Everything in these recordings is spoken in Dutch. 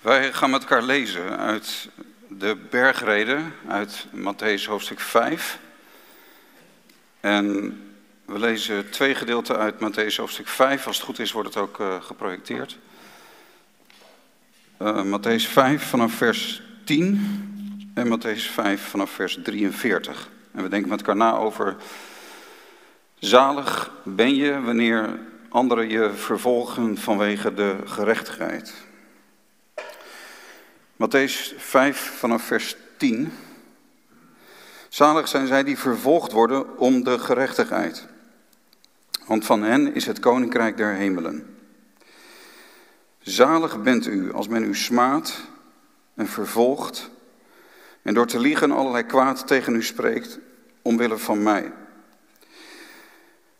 Wij gaan met elkaar lezen uit de bergreden, uit Matthäus hoofdstuk 5. En we lezen twee gedeelten uit Matthäus hoofdstuk 5. Als het goed is, wordt het ook uh, geprojecteerd. Uh, Matthäus 5 vanaf vers 10 en Matthäus 5 vanaf vers 43. En we denken met elkaar na over zalig ben je wanneer anderen je vervolgen vanwege de gerechtigheid. Matthäus 5 vanaf vers 10. Zalig zijn zij die vervolgd worden om de gerechtigheid. Want van hen is het koninkrijk der hemelen. Zalig bent u als men u smaadt en vervolgt en door te liegen allerlei kwaad tegen u spreekt omwille van mij.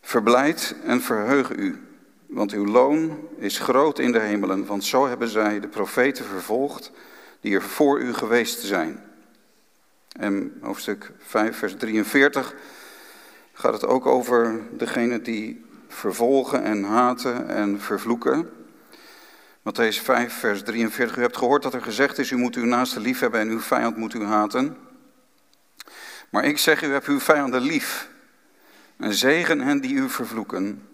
Verblijd en verheug u, want uw loon is groot in de hemelen, want zo hebben zij de profeten vervolgd die er voor u geweest zijn. En hoofdstuk 5, vers 43 gaat het ook over degene die vervolgen en haten en vervloeken. Matthäus 5, vers 43. U hebt gehoord dat er gezegd is, u moet uw naaste lief hebben en uw vijand moet u haten. Maar ik zeg, u hebt uw vijanden lief. En zegen hen die u vervloeken.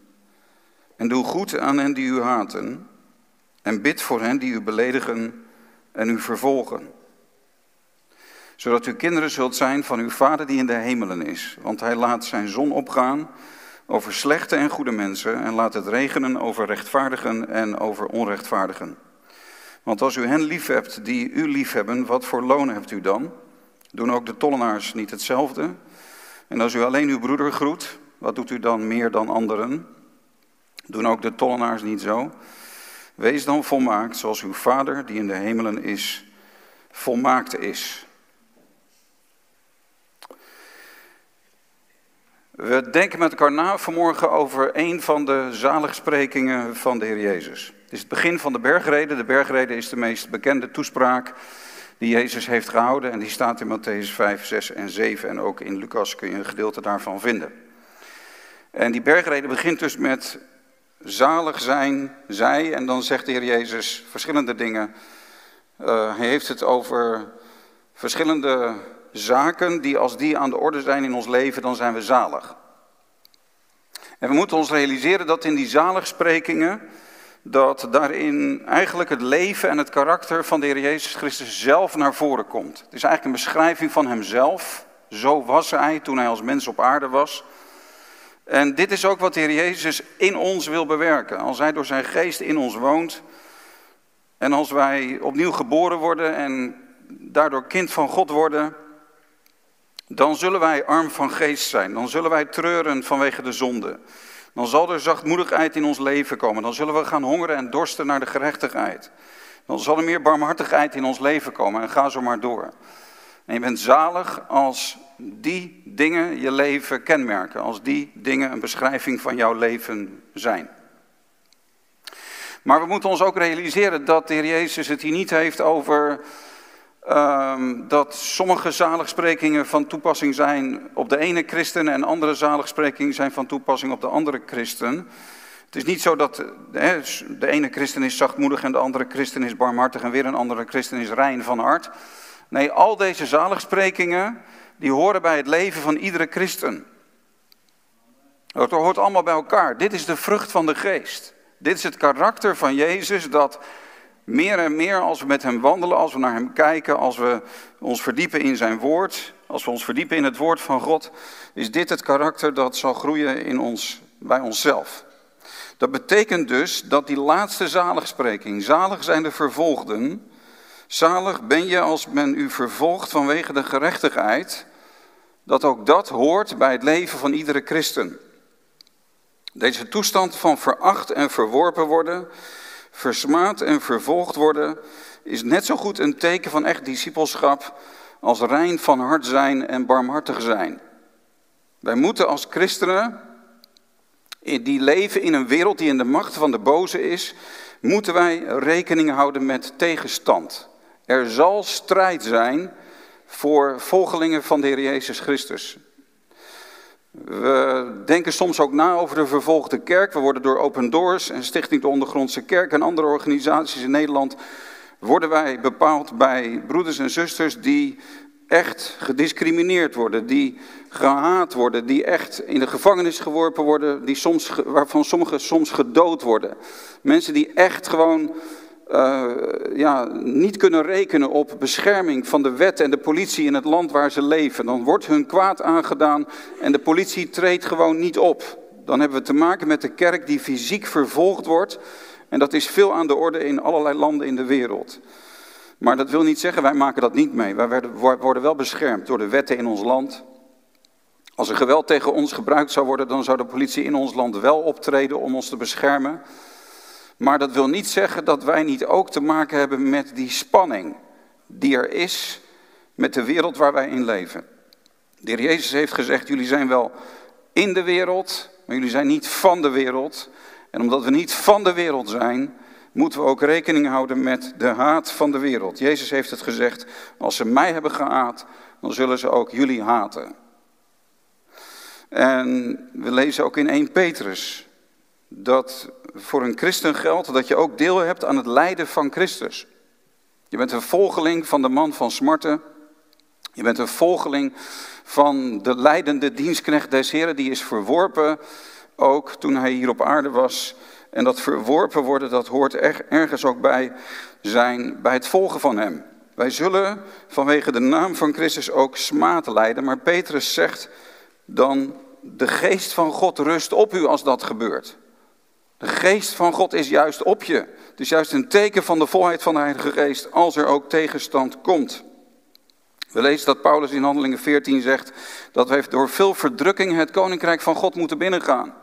En doe goed aan hen die u haten. En bid voor hen die u beledigen en u vervolgen. Zodat u kinderen zult zijn van uw Vader die in de hemelen is. Want hij laat zijn zon opgaan over slechte en goede mensen en laat het regenen over rechtvaardigen en over onrechtvaardigen. Want als u hen lief hebt die u lief hebben, wat voor loon hebt u dan? Doen ook de tollenaars niet hetzelfde? En als u alleen uw broeder groet, wat doet u dan meer dan anderen? Doen ook de tollenaars niet zo? Wees dan volmaakt zoals uw Vader die in de hemelen is, volmaakt is. We denken met elkaar na vanmorgen over een van de zaligsprekingen van de Heer Jezus. Het is het begin van de bergreden. De bergreden is de meest bekende toespraak die Jezus heeft gehouden. En die staat in Matthäus 5, 6 en 7. En ook in Lucas kun je een gedeelte daarvan vinden. En die bergreden begint dus met zalig zijn zij. En dan zegt de Heer Jezus verschillende dingen. Uh, hij heeft het over verschillende zaken die als die aan de orde zijn in ons leven, dan zijn we zalig. En we moeten ons realiseren dat in die zaligsprekingen, dat daarin eigenlijk het leven en het karakter van de Heer Jezus Christus zelf naar voren komt. Het is eigenlijk een beschrijving van Hemzelf. Zo was Hij toen Hij als mens op aarde was. En dit is ook wat de Heer Jezus in ons wil bewerken. Als Hij door zijn geest in ons woont. En als wij opnieuw geboren worden en daardoor kind van God worden. Dan zullen wij arm van geest zijn. Dan zullen wij treuren vanwege de zonde. Dan zal er zachtmoedigheid in ons leven komen. Dan zullen we gaan hongeren en dorsten naar de gerechtigheid. Dan zal er meer barmhartigheid in ons leven komen. En ga zo maar door. En je bent zalig als die dingen je leven kenmerken, als die dingen een beschrijving van jouw leven zijn. Maar we moeten ons ook realiseren dat de Heer Jezus het hier niet heeft over um, dat sommige zaligsprekingen van toepassing zijn op de ene christen en andere zaligsprekingen zijn van toepassing op de andere christen. Het is niet zo dat de ene christen is zachtmoedig en de andere christen is barmhartig en weer een andere christen is rein van hart. Nee, al deze zaligsprekingen, die horen bij het leven van iedere christen. Dat hoort allemaal bij elkaar. Dit is de vrucht van de geest. Dit is het karakter van Jezus dat meer en meer als we met hem wandelen, als we naar hem kijken, als we ons verdiepen in zijn woord, als we ons verdiepen in het woord van God, is dit het karakter dat zal groeien in ons, bij onszelf. Dat betekent dus dat die laatste zaligspreking, zalig zijn de vervolgden, Zalig ben je als men u vervolgt vanwege de gerechtigheid, dat ook dat hoort bij het leven van iedere christen. Deze toestand van veracht en verworpen worden, versmaad en vervolgd worden, is net zo goed een teken van echt discipelschap als rein van hart zijn en barmhartig zijn. Wij moeten als christenen, die leven in een wereld die in de macht van de boze is, moeten wij rekening houden met tegenstand. Er zal strijd zijn voor volgelingen van de Heer Jezus Christus. We denken soms ook na over de vervolgde kerk. We worden door Open Doors en Stichting de Ondergrondse Kerk en andere organisaties in Nederland Worden wij bepaald bij broeders en zusters die echt gediscrimineerd worden, die gehaat worden, die echt in de gevangenis geworpen worden, die soms, waarvan sommigen soms gedood worden. Mensen die echt gewoon uh, ja, niet kunnen rekenen op bescherming van de wet en de politie in het land waar ze leven. Dan wordt hun kwaad aangedaan en de politie treedt gewoon niet op. Dan hebben we te maken met de kerk die fysiek vervolgd wordt. En dat is veel aan de orde in allerlei landen in de wereld. Maar dat wil niet zeggen, wij maken dat niet mee. Wij worden wel beschermd door de wetten in ons land. Als er geweld tegen ons gebruikt zou worden, dan zou de politie in ons land wel optreden om ons te beschermen. Maar dat wil niet zeggen dat wij niet ook te maken hebben met die spanning die er is met de wereld waar wij in leven. De heer Jezus heeft gezegd, jullie zijn wel in de wereld, maar jullie zijn niet van de wereld. En omdat we niet van de wereld zijn, moeten we ook rekening houden met de haat van de wereld. Jezus heeft het gezegd, als ze mij hebben gehaat, dan zullen ze ook jullie haten. En we lezen ook in 1 Petrus dat voor een christen geldt dat je ook deel hebt aan het lijden van Christus. Je bent een volgeling van de man van smarten. Je bent een volgeling van de leidende dienstknecht des Heren, die is verworpen ook toen hij hier op aarde was. En dat verworpen worden, dat hoort ergens ook bij zijn, bij het volgen van hem. Wij zullen vanwege de naam van Christus ook smaad lijden, maar Petrus zegt dan, de geest van God rust op u als dat gebeurt. De geest van God is juist op je. Het is juist een teken van de volheid van de Heilige Geest als er ook tegenstand komt. We lezen dat Paulus in Handelingen 14 zegt dat wij door veel verdrukking het koninkrijk van God moeten binnengaan.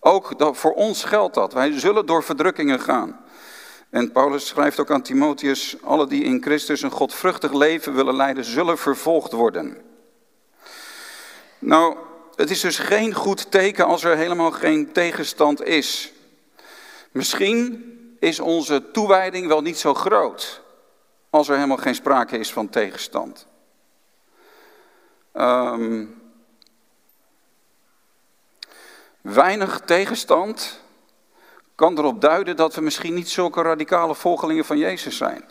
Ook voor ons geldt dat. Wij zullen door verdrukkingen gaan. En Paulus schrijft ook aan Timotheus: alle die in Christus een godvruchtig leven willen leiden, zullen vervolgd worden. Nou, het is dus geen goed teken als er helemaal geen tegenstand is. Misschien is onze toewijding wel niet zo groot als er helemaal geen sprake is van tegenstand. Um, weinig tegenstand kan erop duiden dat we misschien niet zulke radicale volgelingen van Jezus zijn.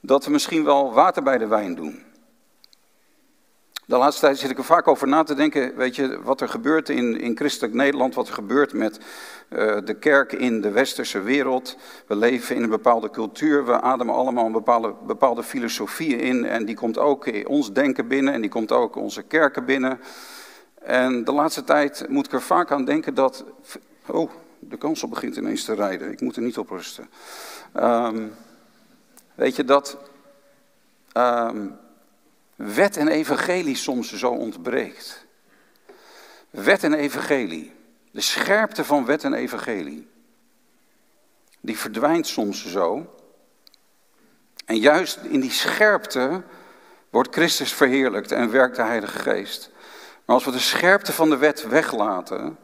Dat we misschien wel water bij de wijn doen. De laatste tijd zit ik er vaak over na te denken, weet je, wat er gebeurt in, in christelijk Nederland, wat er gebeurt met uh, de kerk in de westerse wereld. We leven in een bepaalde cultuur, we ademen allemaal een bepaalde, bepaalde filosofie in en die komt ook in ons denken binnen en die komt ook onze kerken binnen. En de laatste tijd moet ik er vaak aan denken dat, oh, de kansel begint ineens te rijden, ik moet er niet op rusten. Um, weet je dat... Um, wet en evangelie soms zo ontbreekt. Wet en evangelie. De scherpte van wet en evangelie. Die verdwijnt soms zo. En juist in die scherpte wordt Christus verheerlijkt en werkt de Heilige Geest. Maar als we de scherpte van de wet weglaten,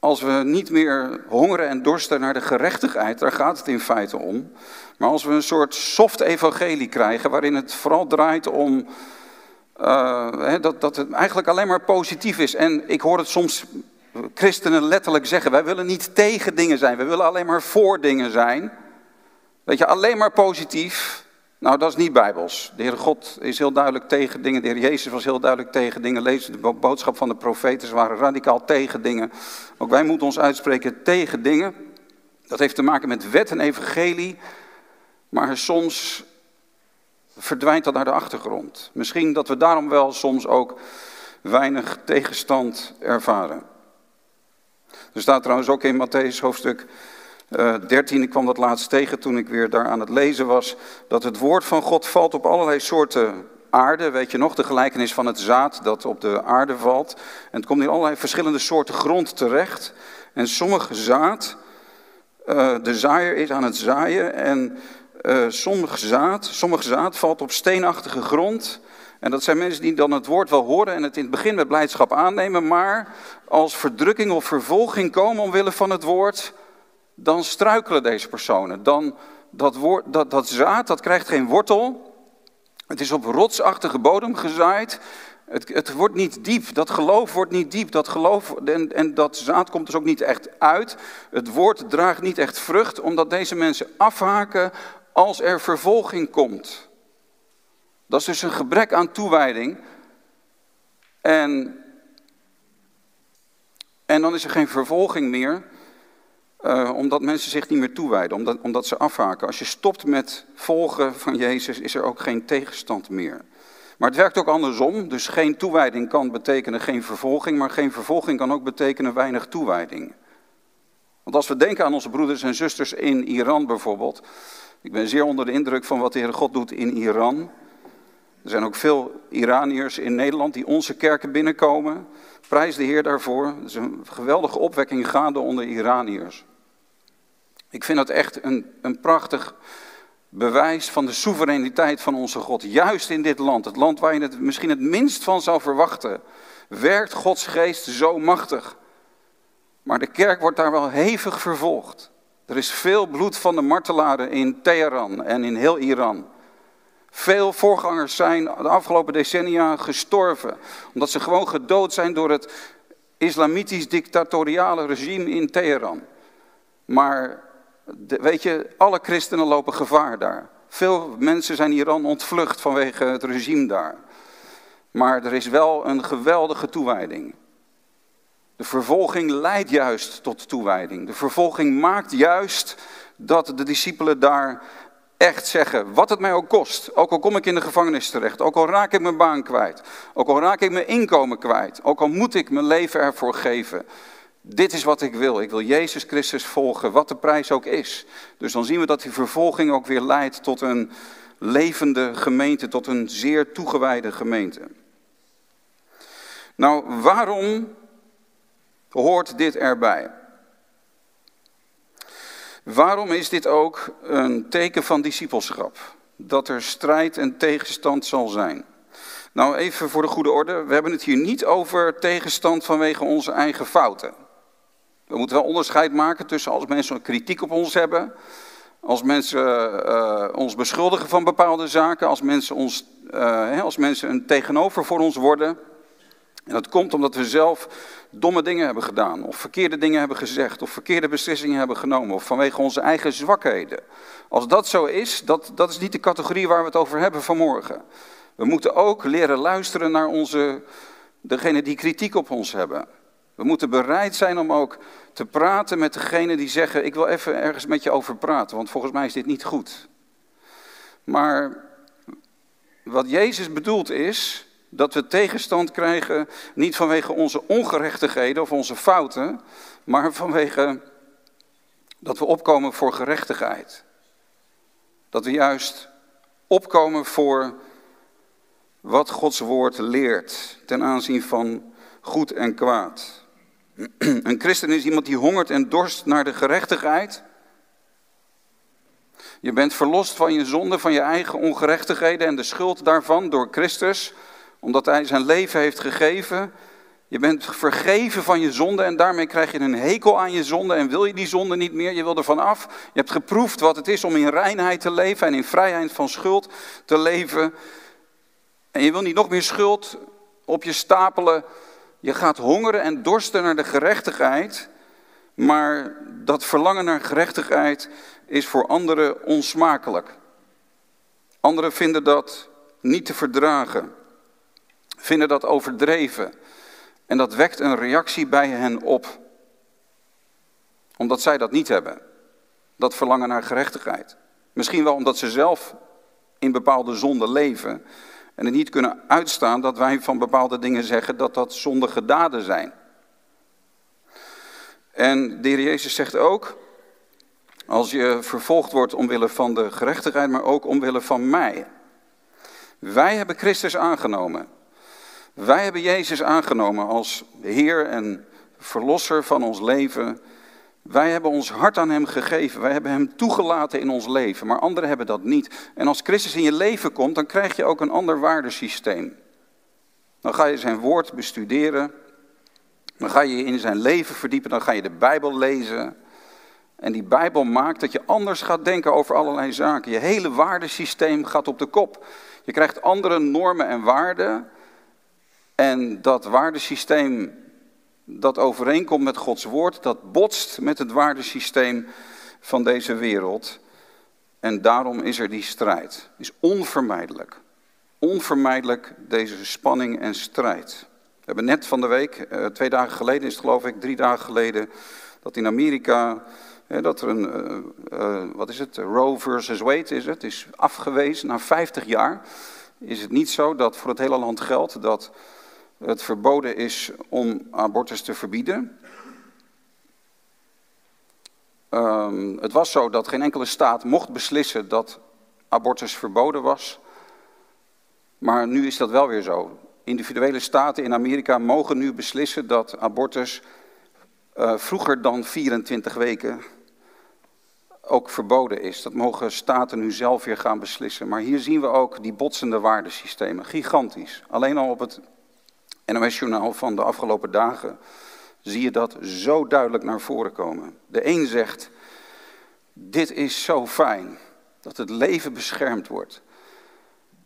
als we niet meer hongeren en dorsten naar de gerechtigheid, daar gaat het in feite om. Maar als we een soort soft evangelie krijgen, waarin het vooral draait om uh, dat, dat het eigenlijk alleen maar positief is. En ik hoor het soms christenen letterlijk zeggen, wij willen niet tegen dingen zijn, wij willen alleen maar voor dingen zijn. Weet je, alleen maar positief. Nou, dat is niet bijbels. De Heer God is heel duidelijk tegen dingen. De Heer Jezus was heel duidelijk tegen dingen. Lees de boodschap van de profeten. Ze waren radicaal tegen dingen. Ook wij moeten ons uitspreken tegen dingen. Dat heeft te maken met wet en evangelie. Maar soms verdwijnt dat naar de achtergrond. Misschien dat we daarom wel soms ook weinig tegenstand ervaren. Er staat trouwens ook in Matthäus hoofdstuk 13, eh, ik kwam dat laatst tegen toen ik weer daar aan het lezen was, dat het woord van God valt op allerlei soorten aarde. Weet je nog, de gelijkenis van het zaad dat op de aarde valt. En het komt in allerlei verschillende soorten grond terecht. En sommige zaad, uh, de zaaier is aan het zaaien en uh, sommige, zaad, sommige zaad valt op steenachtige grond. En dat zijn mensen die dan het woord wel horen en het in het begin met blijdschap aannemen, maar als verdrukking of vervolging komen omwille van het woord, dan struikelen deze personen. Dan, dat, woord, dat, dat zaad, dat krijgt geen wortel. Het is op rotsachtige bodem gezaaid. Het, het, wordt niet diep, dat geloof wordt niet diep, dat geloof en, en dat zaad komt dus ook niet echt uit. Het woord draagt niet echt vrucht, omdat deze mensen afhaken als er vervolging komt. Dat is dus een gebrek aan toewijding. En, en dan is er geen vervolging meer, uh, omdat mensen zich niet meer toewijden, omdat, omdat ze afhaken. Als je stopt met volgen van Jezus, is er ook geen tegenstand meer. Maar het werkt ook andersom, dus geen toewijding kan betekenen geen vervolging, maar geen vervolging kan ook betekenen weinig toewijding. Want als we denken aan onze broeders en zusters in Iran bijvoorbeeld, ik ben zeer onder de indruk van wat de Heer God doet in Iran. Er zijn ook veel Iraniërs in Nederland die onze kerken binnenkomen. Prijs de Heer daarvoor. Er is een geweldige opwekking gaande onder Iraniërs. Ik vind dat echt een, een prachtig bewijs van de soevereiniteit van onze God. Juist in dit land, het land waar je het misschien het minst van zou verwachten, werkt Gods geest zo machtig. Maar de kerk wordt daar wel hevig vervolgd. Er is veel bloed van de martelaren in Teheran en in heel Iran. Veel voorgangers zijn de afgelopen decennia gestorven, omdat ze gewoon gedood zijn door het islamitisch dictatoriale regime in Teheran. Maar weet je, alle christenen lopen gevaar daar. Veel mensen zijn Iran ontvlucht vanwege het regime daar. Maar er is wel een geweldige toewijding. De vervolging leidt juist tot toewijding. De vervolging maakt juist dat de discipelen daar echt zeggen, wat het mij ook kost, ook al kom ik in de gevangenis terecht, ook al raak ik mijn baan kwijt, ook al raak ik mijn inkomen kwijt, ook al moet ik mijn leven ervoor geven. Dit is wat ik wil. Ik wil Jezus Christus volgen, wat de prijs ook is. Dus dan zien we dat die vervolging ook weer leidt tot een levende gemeente, tot een zeer toegewijde gemeente. Nou, waarom hoort dit erbij? Waarom is dit ook een teken van discipelschap? Dat er strijd en tegenstand zal zijn. Nou, even voor de goede orde. We hebben het hier niet over tegenstand vanwege onze eigen fouten. We moeten wel onderscheid maken tussen als mensen kritiek op ons hebben. Als mensen uh, ons beschuldigen van bepaalde zaken. Als mensen, ons, uh, als mensen een tegenover voor ons worden. En dat komt omdat we zelf domme dingen hebben gedaan, of verkeerde dingen hebben gezegd, of verkeerde beslissingen hebben genomen, of vanwege onze eigen zwakheden. Als dat zo is, dat, dat is niet de categorie waar we het over hebben vanmorgen. We moeten ook leren luisteren naar onze, degene die kritiek op ons hebben. We moeten bereid zijn om ook te praten met degene die zeggen: Ik wil even ergens met je over praten, want volgens mij is dit niet goed. Maar wat Jezus bedoelt is dat we tegenstand krijgen, niet vanwege onze ongerechtigheden of onze fouten, maar vanwege dat we opkomen voor gerechtigheid. Dat we juist opkomen voor wat Gods woord leert ten aanzien van goed en kwaad. Een christen is iemand die hongert en dorst naar de gerechtigheid. Je bent verlost van je zonde, van je eigen ongerechtigheden en de schuld daarvan door Christus omdat hij zijn leven heeft gegeven. Je bent vergeven van je zonde en daarmee krijg je een hekel aan je zonde en wil je die zonde niet meer, je wil er vanaf. Je hebt geproefd wat het is om in reinheid te leven en in vrijheid van schuld te leven. En je wil niet nog meer schuld op je stapelen. Je gaat hongeren en dorsten naar de gerechtigheid. Maar dat verlangen naar gerechtigheid is voor anderen onsmakelijk. Anderen vinden dat niet te verdragen vinden dat overdreven. En dat wekt een reactie bij hen op. Omdat zij dat niet hebben. Dat verlangen naar gerechtigheid. Misschien wel omdat ze zelf in bepaalde zonden leven. En het niet kunnen uitstaan dat wij van bepaalde dingen zeggen dat dat zondige daden zijn. En de Jezus zegt ook, als je vervolgd wordt omwille van de gerechtigheid, maar ook omwille van mij. Wij hebben Christus aangenomen. Wij hebben Jezus aangenomen als Heer en Verlosser van ons leven. Wij hebben ons hart aan Hem gegeven. Wij hebben Hem toegelaten in ons leven. Maar anderen hebben dat niet. En als Christus in je leven komt, dan krijg je ook een ander waardesysteem. Dan ga je Zijn woord bestuderen. Dan ga je in zijn leven verdiepen. Dan ga je de Bijbel lezen. En die Bijbel maakt dat je anders gaat denken over allerlei zaken. Je hele waardesysteem gaat op de kop. Je krijgt andere normen en waarden. En dat waardesysteem dat overeenkomt met Gods woord, dat botst met het waardesysteem van deze wereld. En daarom is er die strijd. Is onvermijdelijk. Onvermijdelijk deze spanning en strijd. We hebben net van de week, eh, twee dagen geleden is het geloof ik, drie dagen geleden, dat in Amerika, dat er een, eh, wat is het, Roe versus Wade is het, is afgewezen na 50 jaar. Is het niet zo dat voor het hele land geldt dat het verboden is om abortus te verbieden? Um, het was zo dat geen enkele staat mocht beslissen dat abortus verboden was. Maar nu is dat wel weer zo. Individuele staten in Amerika mogen nu beslissen dat abortus uh, vroeger dan 24 weken ook verboden is. Dat mogen staten nu zelf weer gaan beslissen. Maar hier zien we ook die botsende waardesystemen. Gigantisch. Alleen al op het NOS-journaal van de afgelopen dagen zie je dat zo duidelijk naar voren komen. De een zegt, dit is zo fijn, dat het leven beschermd wordt.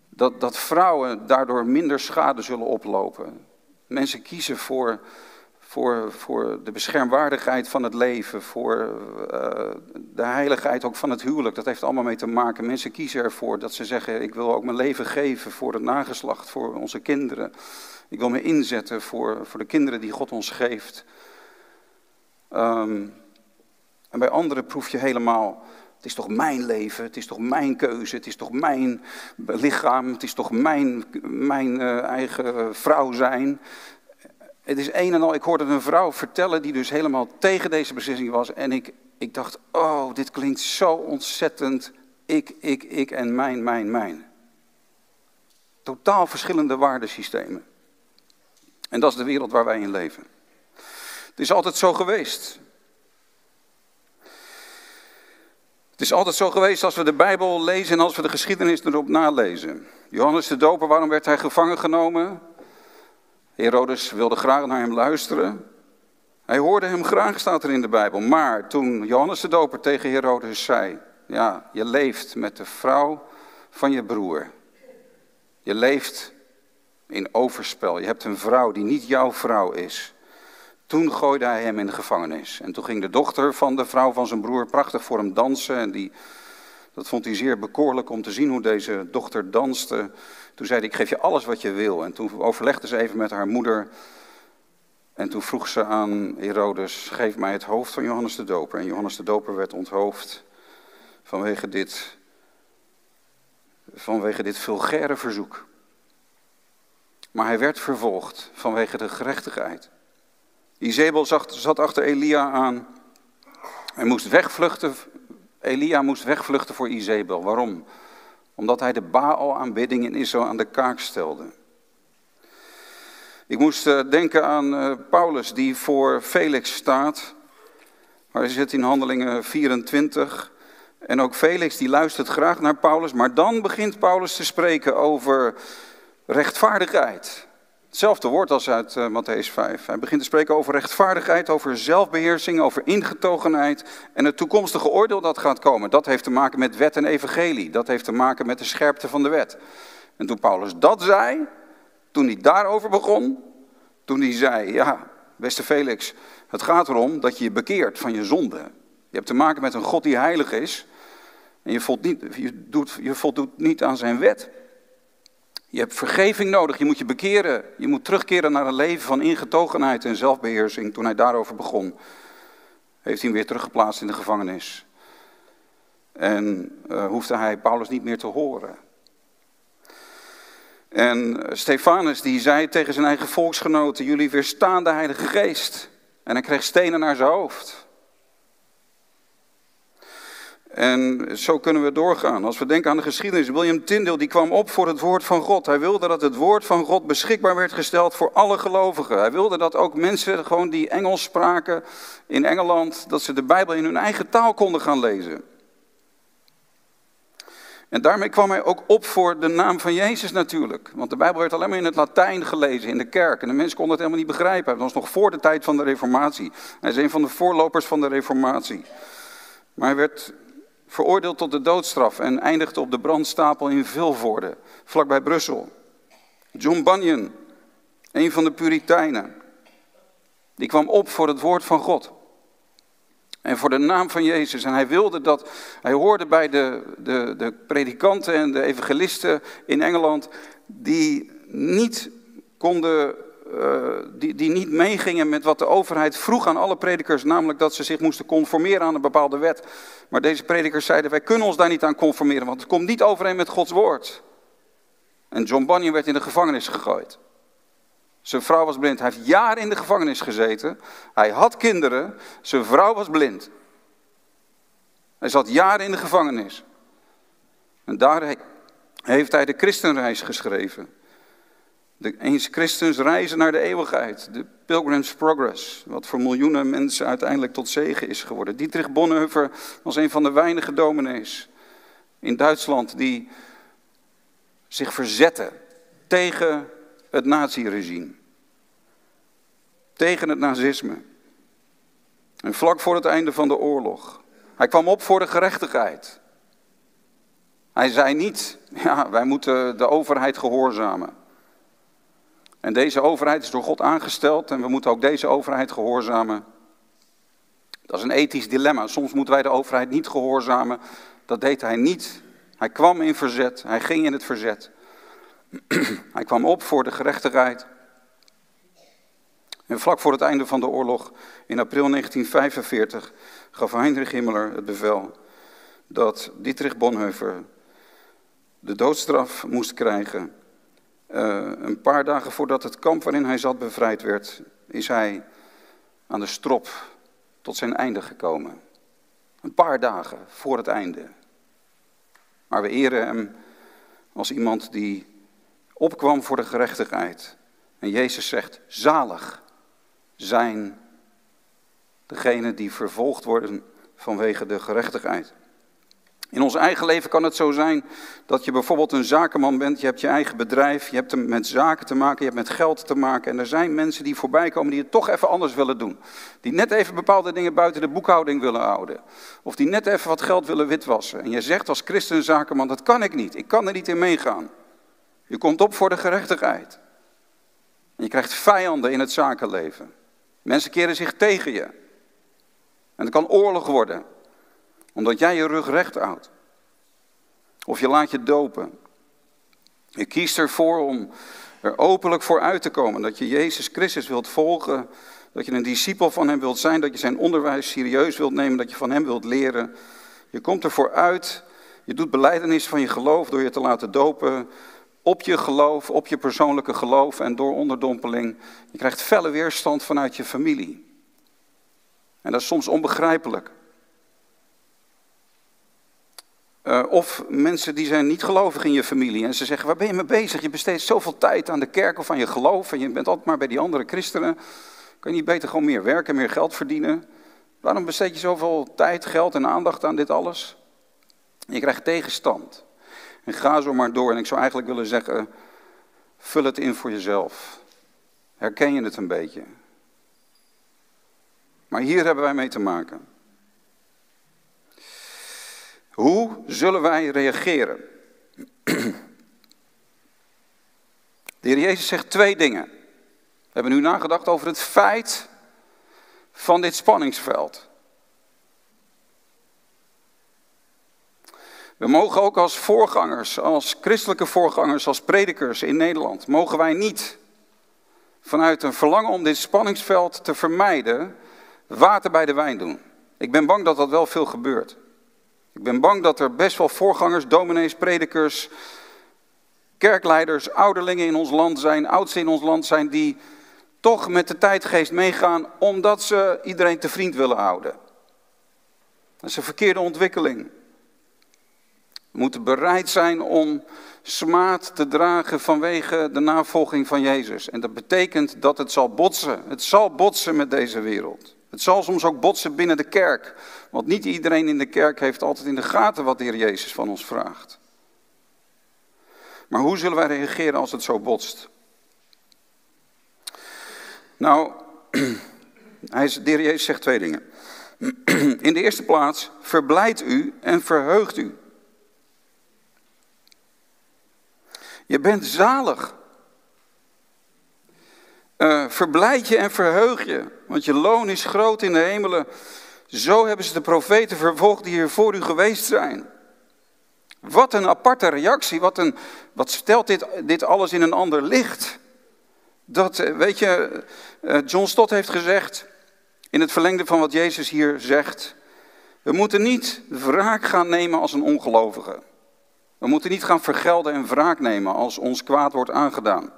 Dat, dat vrouwen daardoor minder schade zullen oplopen. Mensen kiezen voor, voor, voor de beschermwaardigheid van het leven, voor uh, de heiligheid ook van het huwelijk. Dat heeft allemaal mee te maken. Mensen kiezen ervoor dat ze zeggen, ik wil ook mijn leven geven voor het nageslacht, voor onze kinderen. Ik wil me inzetten voor, voor de kinderen die God ons geeft. Um, en bij anderen proef je helemaal, het is toch mijn leven, het is toch mijn keuze, het is toch mijn lichaam, het is toch mijn, mijn uh, eigen vrouw zijn. Het is een en al, ik hoorde een vrouw vertellen die dus helemaal tegen deze beslissing was. En ik, ik dacht, oh, dit klinkt zo ontzettend ik, ik, ik en mijn, mijn, mijn. Totaal verschillende waardesystemen. En dat is de wereld waar wij in leven. Het is altijd zo geweest. Het is altijd zo geweest als we de Bijbel lezen en als we de geschiedenis erop nalezen. Johannes de Doper, waarom werd hij gevangen genomen? Herodes wilde graag naar hem luisteren. Hij hoorde hem graag, staat er in de Bijbel. Maar toen Johannes de Doper tegen Herodes zei: Ja, je leeft met de vrouw van je broer. Je leeft in overspel. Je hebt een vrouw die niet jouw vrouw is. Toen gooide hij hem in de gevangenis. En toen ging de dochter van de vrouw van zijn broer prachtig voor hem dansen. En die, dat vond hij zeer bekoorlijk om te zien hoe deze dochter danste. Toen zei hij, ik geef je alles wat je wil. En toen overlegde ze even met haar moeder. En toen vroeg ze aan Herodes, geef mij het hoofd van Johannes de Doper. En Johannes de Doper werd onthoofd vanwege dit, vanwege dit vulgaire verzoek. Maar hij werd vervolgd vanwege de gerechtigheid. Izebel zat achter Elia aan. Hij moest wegvluchten. Elia moest wegvluchten voor Izebel. Waarom? Omdat hij de Baal-aanbidding in Israël aan de kaak stelde. Ik moest eh, denken aan uh, Paulus die voor Felix staat. Hij zit in handelingen 24. En ook Felix die luistert graag naar Paulus. Maar dan begint Paulus te spreken over rechtvaardigheid. Hetzelfde woord als uit uh, Matthäus 5. Hij begint te spreken over rechtvaardigheid, over zelfbeheersing, over ingetogenheid en het toekomstige oordeel dat gaat komen. Dat heeft te maken met wet en evangelie. Dat heeft te maken met de scherpte van de wet. En toen Paulus dat zei, toen hij daarover begon, toen hij zei, ja, beste Felix, het gaat erom dat je je bekeert van je zonde. Je hebt te maken met een God die heilig is en je voldoet je doet, je voldoet niet aan zijn wet. Je hebt vergeving nodig, je moet je bekeren. Je moet terugkeren naar een leven van ingetogenheid en zelfbeheersing. Toen hij daarover begon, heeft hij hem weer teruggeplaatst in de gevangenis. En uh, hoefde hij Paulus niet meer te horen. En Stefanus die zei tegen zijn eigen volksgenoten, jullie weerstaan de Heilige Geest. En hij kreeg stenen naar zijn hoofd. En zo kunnen we doorgaan. Als we denken aan de geschiedenis, William Tyndale die kwam op voor het woord van God. Hij wilde dat het woord van God beschikbaar werd gesteld voor alle gelovigen. Hij wilde dat ook mensen gewoon die Engels spraken in Engeland, dat ze de Bijbel in hun eigen taal konden gaan lezen. En daarmee kwam hij ook op voor de naam van Jezus natuurlijk. Want de Bijbel werd alleen maar in het Latijn gelezen in de kerk. En de mensen konden het helemaal niet begrijpen. Dat was nog voor de tijd van de Reformatie. Hij is een van de voorlopers van de Reformatie. Maar hij werd veroordeeld tot de doodstraf en eindigde op de brandstapel in Vilvoorde, vlakbij Brussel. John Bunyan, een van de Puritijnen, die kwam op voor het woord van God. En voor de naam van Jezus. En hij wilde dat, hij hoorde bij de, de, de predikanten en de evangelisten in Engeland, die niet konden, uh, die, die niet meegingen met wat de overheid vroeg aan alle predikers, namelijk dat ze zich moesten conformeren aan een bepaalde wet. Maar deze predikers zeiden, wij kunnen ons daar niet aan conformeren, want het komt niet overeen met Gods woord. En John Bunyan werd in de gevangenis gegooid. Zijn vrouw was blind. Hij heeft jaren in de gevangenis gezeten. Hij had kinderen. Zijn vrouw was blind. Hij zat jaren in de gevangenis. En daar heeft hij de christenreis geschreven. De eens christens reizen naar de eeuwigheid. De Pilgrim's Progress. Wat voor miljoenen mensen uiteindelijk tot zegen is geworden. Dietrich Bonhoeffer was een van de weinige dominees in Duitsland die zich verzetten tegen het naziregime. Tegen het nazisme. En vlak voor het einde van de oorlog. Hij kwam op voor de gerechtigheid. Hij zei niet, ja, wij moeten de overheid gehoorzamen. En deze overheid is door God aangesteld en we moeten ook deze overheid gehoorzamen. Dat is een ethisch dilemma. Soms moeten wij de overheid niet gehoorzamen. Dat deed hij niet. Hij kwam in verzet, hij ging in het verzet. Hij kwam op voor de gerechtigheid. En vlak voor het einde van de oorlog, in april 1945, gaf Heinrich Himmler het bevel dat Dietrich Bonhoeffer de doodstraf moest krijgen. Uh, een paar dagen voordat het kamp waarin hij zat bevrijd werd, is hij aan de strop tot zijn einde gekomen. Een paar dagen voor het einde. Maar we eren hem als iemand die opkwam voor de gerechtigheid. En Jezus zegt, zalig zijn degenen die vervolgd worden vanwege de gerechtigheid. In ons eigen leven kan het zo zijn dat je bijvoorbeeld een zakenman bent, je hebt je eigen bedrijf, je hebt met zaken te maken, je hebt met geld te maken. En er zijn mensen die voorbij komen die het toch even anders willen doen. Die net even bepaalde dingen buiten de boekhouding willen houden. Of die net even wat geld willen witwassen. En je zegt als christen zakenman, dat kan ik niet, ik kan er niet in meegaan. Je komt op voor de gerechtigheid. En je krijgt vijanden in het zakenleven. Mensen keren zich tegen je. En het kan oorlog worden, omdat jij je rug recht houdt. Of je laat je dopen. Je kiest ervoor om er openlijk voor uit te komen. Dat je Jezus Christus wilt volgen. Dat je een discipel van hem wilt zijn. Dat je zijn onderwijs serieus wilt nemen. Dat je van hem wilt leren. Je komt ervoor uit. Je doet beleidenis van je geloof door je te laten dopen op je geloof, op je persoonlijke geloof en door onderdompeling. Je krijgt felle weerstand vanuit je familie. En dat is soms onbegrijpelijk. Uh, of mensen die zijn niet gelovig in je familie en ze zeggen, waar ben je mee bezig? Je besteedt zoveel tijd aan de kerk of aan je geloof en je bent altijd maar bij die andere christenen. Kan je niet beter gewoon meer werken, meer geld verdienen? Waarom besteed je zoveel tijd, geld en aandacht aan dit alles? Je krijgt tegenstand. En ga zo maar door. En ik zou eigenlijk willen zeggen, vul het in voor jezelf. Herken je het een beetje? Maar hier hebben wij mee te maken. Hoe zullen wij reageren? De heer Jezus zegt twee dingen. We hebben nu nagedacht over het feit van dit spanningsveld. We mogen ook als voorgangers, als christelijke voorgangers, als predikers in Nederland, mogen wij niet vanuit een verlangen om dit spanningsveld te vermijden, water bij de wijn doen. Ik ben bang dat dat wel veel gebeurt. Ik ben bang dat er best wel voorgangers, dominees, predikers, kerkleiders, ouderlingen in ons land zijn, oudsten in ons land zijn, die toch met de tijdgeest meegaan omdat ze iedereen te vriend willen houden. Dat is een verkeerde ontwikkeling. We moeten bereid zijn om smaad te dragen vanwege de navolging van Jezus. En dat betekent dat het zal botsen. Het zal botsen met deze wereld. Het zal soms ook botsen binnen de kerk. Want niet iedereen in de kerk heeft altijd in de gaten wat de Jezus van ons vraagt. Maar hoe zullen wij reageren als het zo botst? Nou, de Jezus zegt twee dingen. In de eerste plaats, verblijd u en verheugt u. Je bent zalig. Uh, verblijd je en verheug je, want je loon is groot in de hemelen. Zo hebben ze de profeten vervolgd die hier voor u geweest zijn. Wat een aparte reactie, wat, een, wat stelt dit, dit alles in een ander licht. Dat, eh, weet je, eh, John Stott heeft gezegd, in het verlengde van wat Jezus hier zegt, we moeten niet wraak gaan nemen als een ongelovige. We moeten niet gaan vergelden en wraak nemen als ons kwaad wordt aangedaan.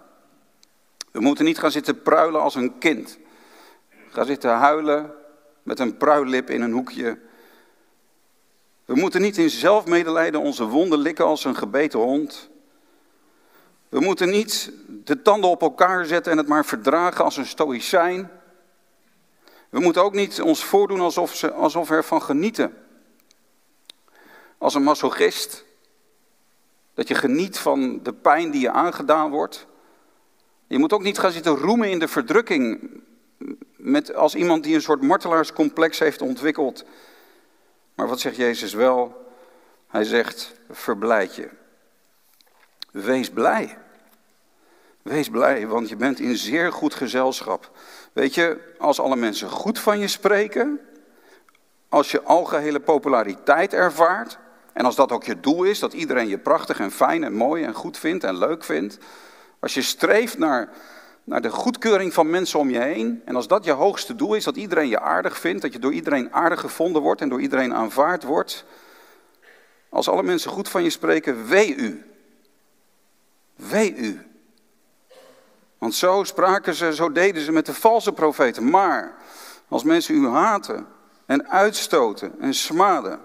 We moeten niet gaan zitten pruilen als een kind. Gaan zitten huilen met een pruillip in een hoekje. We moeten niet in zelfmedelijden onze wonden likken als een gebeten hond. We moeten niet de tanden op elkaar zetten en het maar verdragen als een stoïcijn. We moeten ook niet ons voordoen alsof, ze, alsof we ervan genieten. Als een masochist. Dat je geniet van de pijn die je aangedaan wordt. Je moet ook niet gaan zitten roemen in de verdrukking. Met, als iemand die een soort martelaarscomplex heeft ontwikkeld. Maar wat zegt Jezus wel? Hij zegt, verblijd je. Wees blij. Wees blij, want je bent in zeer goed gezelschap. Weet je, als alle mensen goed van je spreken, als je algehele populariteit ervaart, en als dat ook je doel is, dat iedereen je prachtig en fijn en mooi en goed vindt en leuk vindt, als je streeft naar, naar de goedkeuring van mensen om je heen, en als dat je hoogste doel is, dat iedereen je aardig vindt, dat je door iedereen aardig gevonden wordt en door iedereen aanvaard wordt, als alle mensen goed van je spreken, wee u. Wee u. Want zo spraken ze, zo deden ze met de valse profeten. Maar als mensen u haten en uitstoten en smaden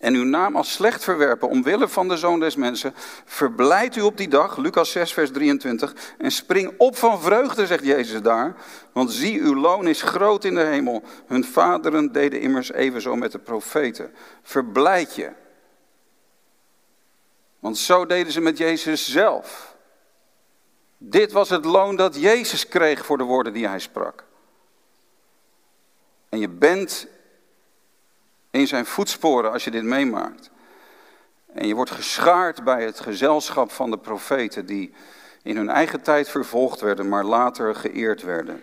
en uw naam als slecht verwerpen omwille van de zoon des mensen, verblijd u op die dag, Lucas 6, vers 23, en spring op van vreugde, zegt Jezus daar, want zie, uw loon is groot in de hemel. Hun vaderen deden immers evenzo met de profeten. Verblijd je. Want zo deden ze met Jezus zelf. Dit was het loon dat Jezus kreeg voor de woorden die hij sprak. En je bent in zijn voetsporen als je dit meemaakt. En je wordt geschaard bij het gezelschap van de profeten die in hun eigen tijd vervolgd werden, maar later geëerd werden.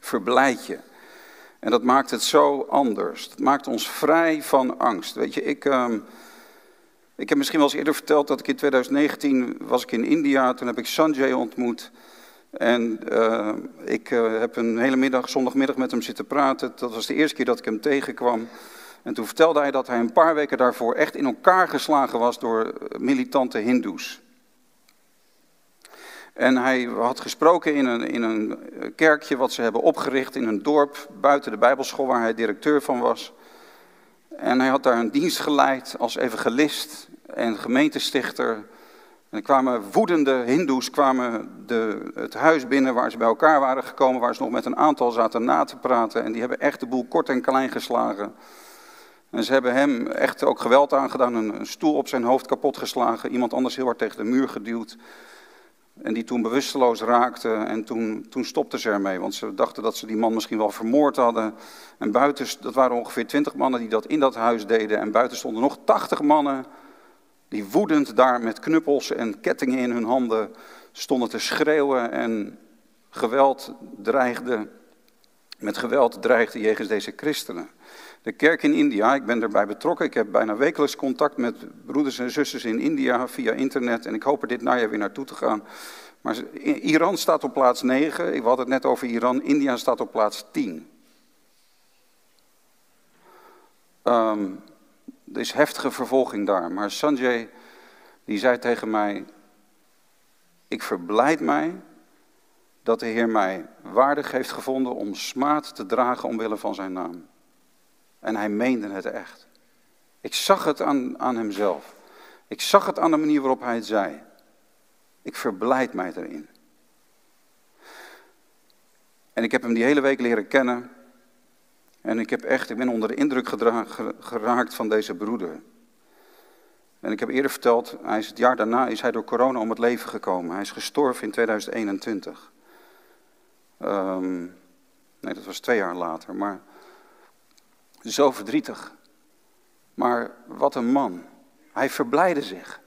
Verblijd je. En dat maakt het zo anders. Het maakt ons vrij van angst. Weet je, ik, uh, ik heb misschien wel eens eerder verteld dat ik in 2019 was ik in India. Toen heb ik Sanjay ontmoet. En uh, ik uh, heb een hele middag, zondagmiddag met hem zitten praten. Dat was de eerste keer dat ik hem tegenkwam. En toen vertelde hij dat hij een paar weken daarvoor echt in elkaar geslagen was door militante hindoes. En hij had gesproken in een, in een kerkje wat ze hebben opgericht in een dorp buiten de bijbelschool waar hij directeur van was. En hij had daar een dienst geleid als evangelist en gemeentestichter. En er kwamen woedende hindoes kwamen de, het huis binnen waar ze bij elkaar waren gekomen, waar ze nog met een aantal zaten na te praten. En die hebben echt de boel kort en klein geslagen. En ze hebben hem echt ook geweld aangedaan, een, een stoel op zijn hoofd kapot geslagen, iemand anders heel hard tegen de muur geduwd. En die toen bewusteloos raakte en toen, toen stopten ze ermee, want ze dachten dat ze die man misschien wel vermoord hadden. En buiten, dat waren ongeveer twintig mannen die dat in dat huis deden. En buiten stonden nog tachtig mannen die woedend daar met knuppels en kettingen in hun handen stonden te schreeuwen en geweld dreigde, met geweld dreigde jegens deze christenen. De kerk in India, ik ben erbij betrokken. Ik heb bijna wekelijks contact met broeders en zusters in India via internet. En ik hoop er dit najaar weer naartoe te gaan. Maar Iran staat op plaats 9. We hadden het net over Iran. India staat op plaats 10. Um, er is heftige vervolging daar. Maar Sanjay, die zei tegen mij: Ik verblijd mij dat de Heer mij waardig heeft gevonden om smaad te dragen omwille van zijn naam. En hij meende het echt. Ik zag het aan, aan hemzelf. Ik zag het aan de manier waarop hij het zei. Ik verblijd mij erin. En ik heb hem die hele week leren kennen. En ik, heb echt, ik ben onder de indruk geraakt van deze broeder. En ik heb eerder verteld, hij is het jaar daarna is hij door corona om het leven gekomen. Hij is gestorven in 2021. Um, ehm, nee, dat was twee jaar later. Maar zo verdrietig. Maar wat een man. Hij verblijde zich.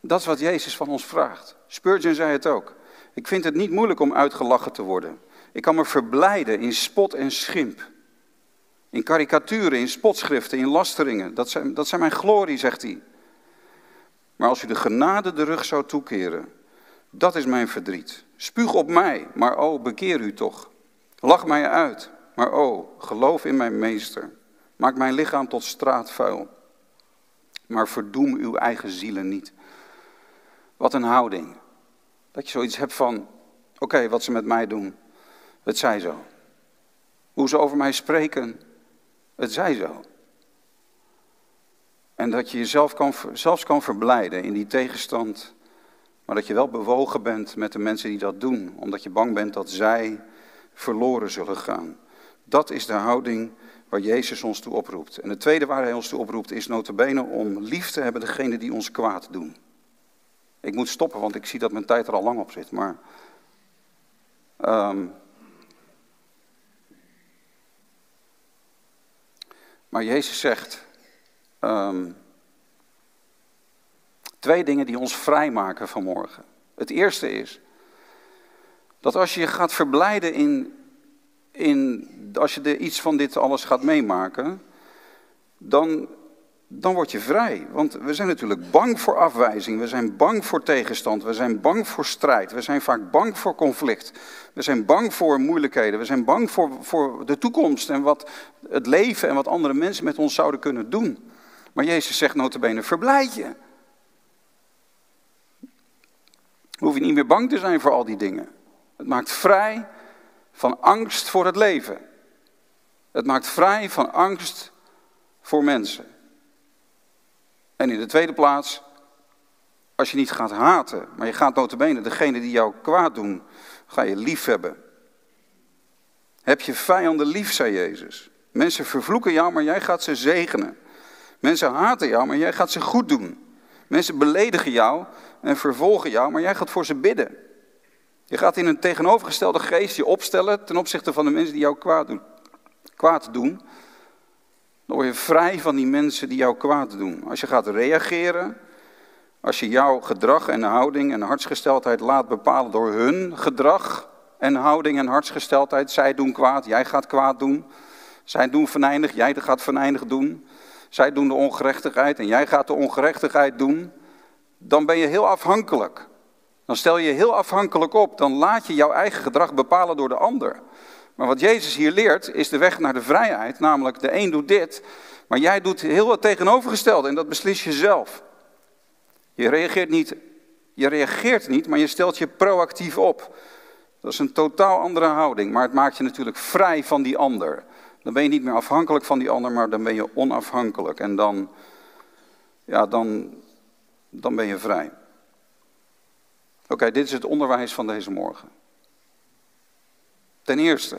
Dat is wat Jezus van ons vraagt. Spurgeon zei het ook. Ik vind het niet moeilijk om uitgelachen te worden. Ik kan me verblijden in spot en schimp. In karikaturen, in spotschriften, in lasteringen. Dat zijn, dat zijn mijn glorie, zegt hij. Maar als u de genade de rug zou toekeren, dat is mijn verdriet. Spuug op mij, maar o, bekeer u toch. Lach mij uit, maar o, geloof in mijn meester. Maak mijn lichaam tot straatvuil. Maar verdoem uw eigen zielen niet. Wat een houding. Dat je zoiets hebt van, oké, wat ze met mij doen, het zij zo. Hoe ze over mij spreken, het zij zo. En dat je jezelf kan, zelfs kan verblijden in die tegenstand, maar dat je wel bewogen bent met de mensen die dat doen, omdat je bang bent dat zij verloren zullen gaan. Dat is de houding waar Jezus ons toe oproept. En het tweede waar hij ons toe oproept is notabene om lief te hebben degene die ons kwaad doen. Ik moet stoppen, want ik zie dat mijn tijd er al lang op zit. Maar, um, maar Jezus zegt um, twee dingen die ons vrijmaken vanmorgen. Het eerste is dat als je je gaat verblijden in, in als je er iets van dit alles gaat meemaken, dan dan word je vrij. Want we zijn natuurlijk bang voor afwijzing, we zijn bang voor tegenstand, we zijn bang voor strijd, we zijn vaak bang voor conflict, we zijn bang voor moeilijkheden, we zijn bang voor, voor de toekomst en wat het leven en wat andere mensen met ons zouden kunnen doen. Maar Jezus zegt notabene, verblijd je. Hoef je niet meer bang te zijn voor al die dingen. Het maakt vrij van angst voor het leven. Het maakt vrij van angst voor mensen. En in de tweede plaats, als je niet gaat haten, maar je gaat notabene degene die jou kwaad doen, ga je lief hebben. Heb je vijanden lief, zei Jezus. Mensen vervloeken jou, maar jij gaat ze zegenen. Mensen haten jou, maar jij gaat ze goed doen. Mensen beledigen jou en vervolgen jou, maar jij gaat voor ze bidden. Je gaat in een tegenovergestelde geest je opstellen ten opzichte van de mensen die jou kwaad doen. Kwaad doen dan word je vrij van die mensen die jou kwaad doen. Als je gaat reageren, als je jouw gedrag en houding en hartsgesteldheid laat bepalen door hun gedrag en houding en hartsgesteldheid. Zij doen kwaad, jij gaat kwaad doen. Zij doen venijnig, jij gaat venijnig doen. Zij doen de ongerechtigheid en jij gaat de ongerechtigheid doen. Dan ben je heel afhankelijk. Dan stel je je heel afhankelijk op. Dan laat je jouw eigen gedrag bepalen door de ander. Maar wat Jezus hier leert is de weg naar de vrijheid, namelijk de een doet dit, maar jij doet heel wat tegenovergestelde en dat beslis je zelf. Je reageert niet, je reageert niet, maar je stelt je proactief op. Dat is een totaal andere houding, maar het maakt je natuurlijk vrij van die ander. Dan ben je niet meer afhankelijk van die ander, maar dan ben je onafhankelijk en dan, ja, dan, dan ben je vrij. Oké, dit is het onderwijs van deze morgen. Ten eerste,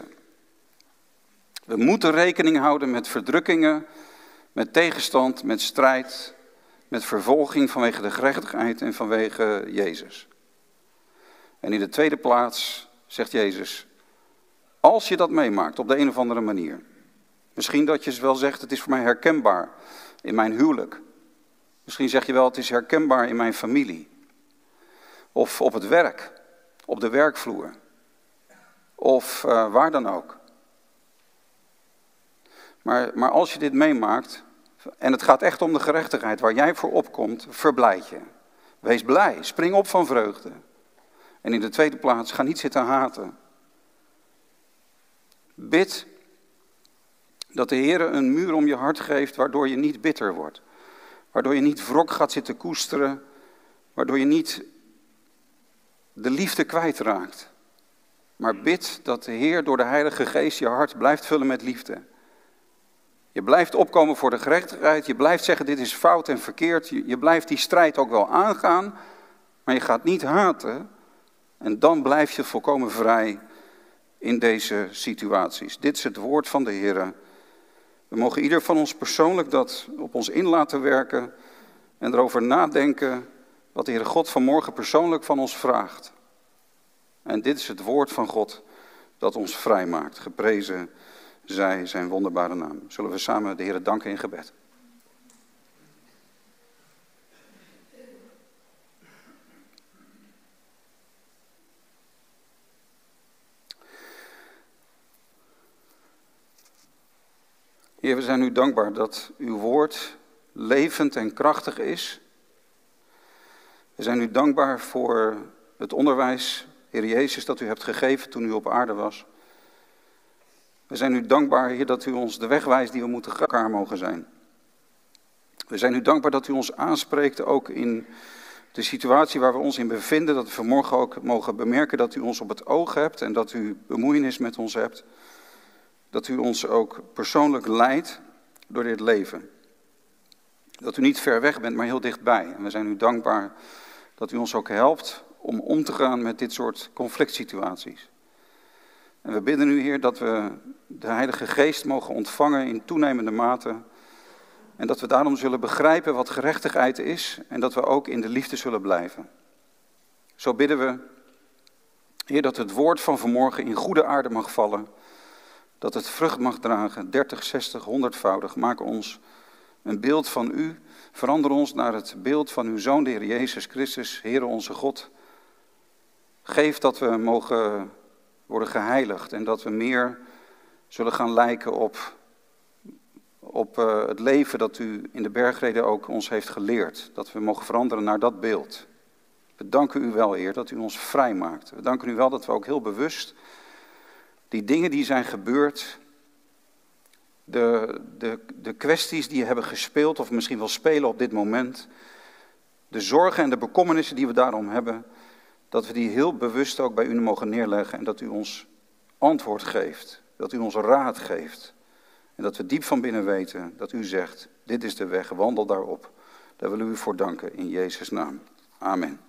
we moeten rekening houden met verdrukkingen, met tegenstand, met strijd, met vervolging vanwege de gerechtigheid en vanwege Jezus. En in de tweede plaats zegt Jezus, als je dat meemaakt op de een of andere manier, misschien dat je wel zegt, het is voor mij herkenbaar in mijn huwelijk. Misschien zeg je wel, het is herkenbaar in mijn familie. Of op het werk, op de werkvloer of uh, waar dan ook. Maar, maar als je dit meemaakt, en het gaat echt om de gerechtigheid waar jij voor opkomt, verblijd je. Wees blij, spring op van vreugde. En in de tweede plaats, ga niet zitten haten. Bid dat de Heer een muur om je hart geeft waardoor je niet bitter wordt. Waardoor je niet wrok gaat zitten koesteren. Waardoor je niet de liefde kwijtraakt. Maar bid dat de Heer door de Heilige Geest je hart blijft vullen met liefde. Je blijft opkomen voor de gerechtigheid. Je blijft zeggen dit is fout en verkeerd. Je, je blijft die strijd ook wel aangaan. Maar je gaat niet haten. En dan blijf je volkomen vrij in deze situaties. Dit is het woord van de Heer. We mogen ieder van ons persoonlijk dat op ons in laten werken. En erover nadenken wat de Heere God vanmorgen persoonlijk van ons vraagt. En dit is het woord van God dat ons vrijmaakt. Geprezen zij zijn wonderbare naam. Zullen we samen de Heer danken in gebed. Heer, we zijn u dankbaar dat uw woord levend en krachtig is. We zijn u dankbaar voor het onderwijs, Heer Jezus, dat u hebt gegeven toen u op aarde was. We zijn u dankbaar, Heer, dat u ons de weg wijst die we moeten elkaar mogen zijn. We zijn u dankbaar dat u ons aanspreekt, ook in de situatie waar we ons in bevinden. Dat we vanmorgen ook mogen bemerken dat u ons op het oog hebt en dat u bemoeienis met ons hebt. Dat u ons ook persoonlijk leidt door dit leven. Dat u niet ver weg bent, maar heel dichtbij. En we zijn u dankbaar dat u ons ook helpt om om te gaan met dit soort conflict situaties. En we bidden u, Heer, dat we de Heilige Geest mogen ontvangen in toenemende mate. En dat we daarom zullen begrijpen wat gerechtigheid is en dat we ook in de liefde zullen blijven. Zo bidden we, Heer, dat het woord van vanmorgen in goede aarde mag vallen. Dat het vrucht mag dragen, 30, 60, 100voudig. Maak ons een beeld van u. Verander ons naar het beeld van uw Zoon, de Heer Jezus Christus, Heer onze God. Geef dat we mogen worden geheiligd en dat we meer zullen gaan lijken op, op uh, het leven dat u in de bergreden ook ons heeft geleerd. Dat we mogen veranderen naar dat beeld. We danken u wel, Heer, dat u ons vrij maakt. We danken u wel dat we ook heel bewust die dingen die zijn gebeurd, de, de, de kwesties die hebben gespeeld of misschien wel spelen op dit moment, de zorgen en de bekommernissen die we daarom hebben, dat we die heel bewust ook bij u mogen neerleggen en dat u ons antwoord geeft, dat u ons raad geeft. En dat we diep van binnen weten dat u zegt, dit is de weg, wandel daarop. Daar willen we u voor danken in Jezus' naam. Amen.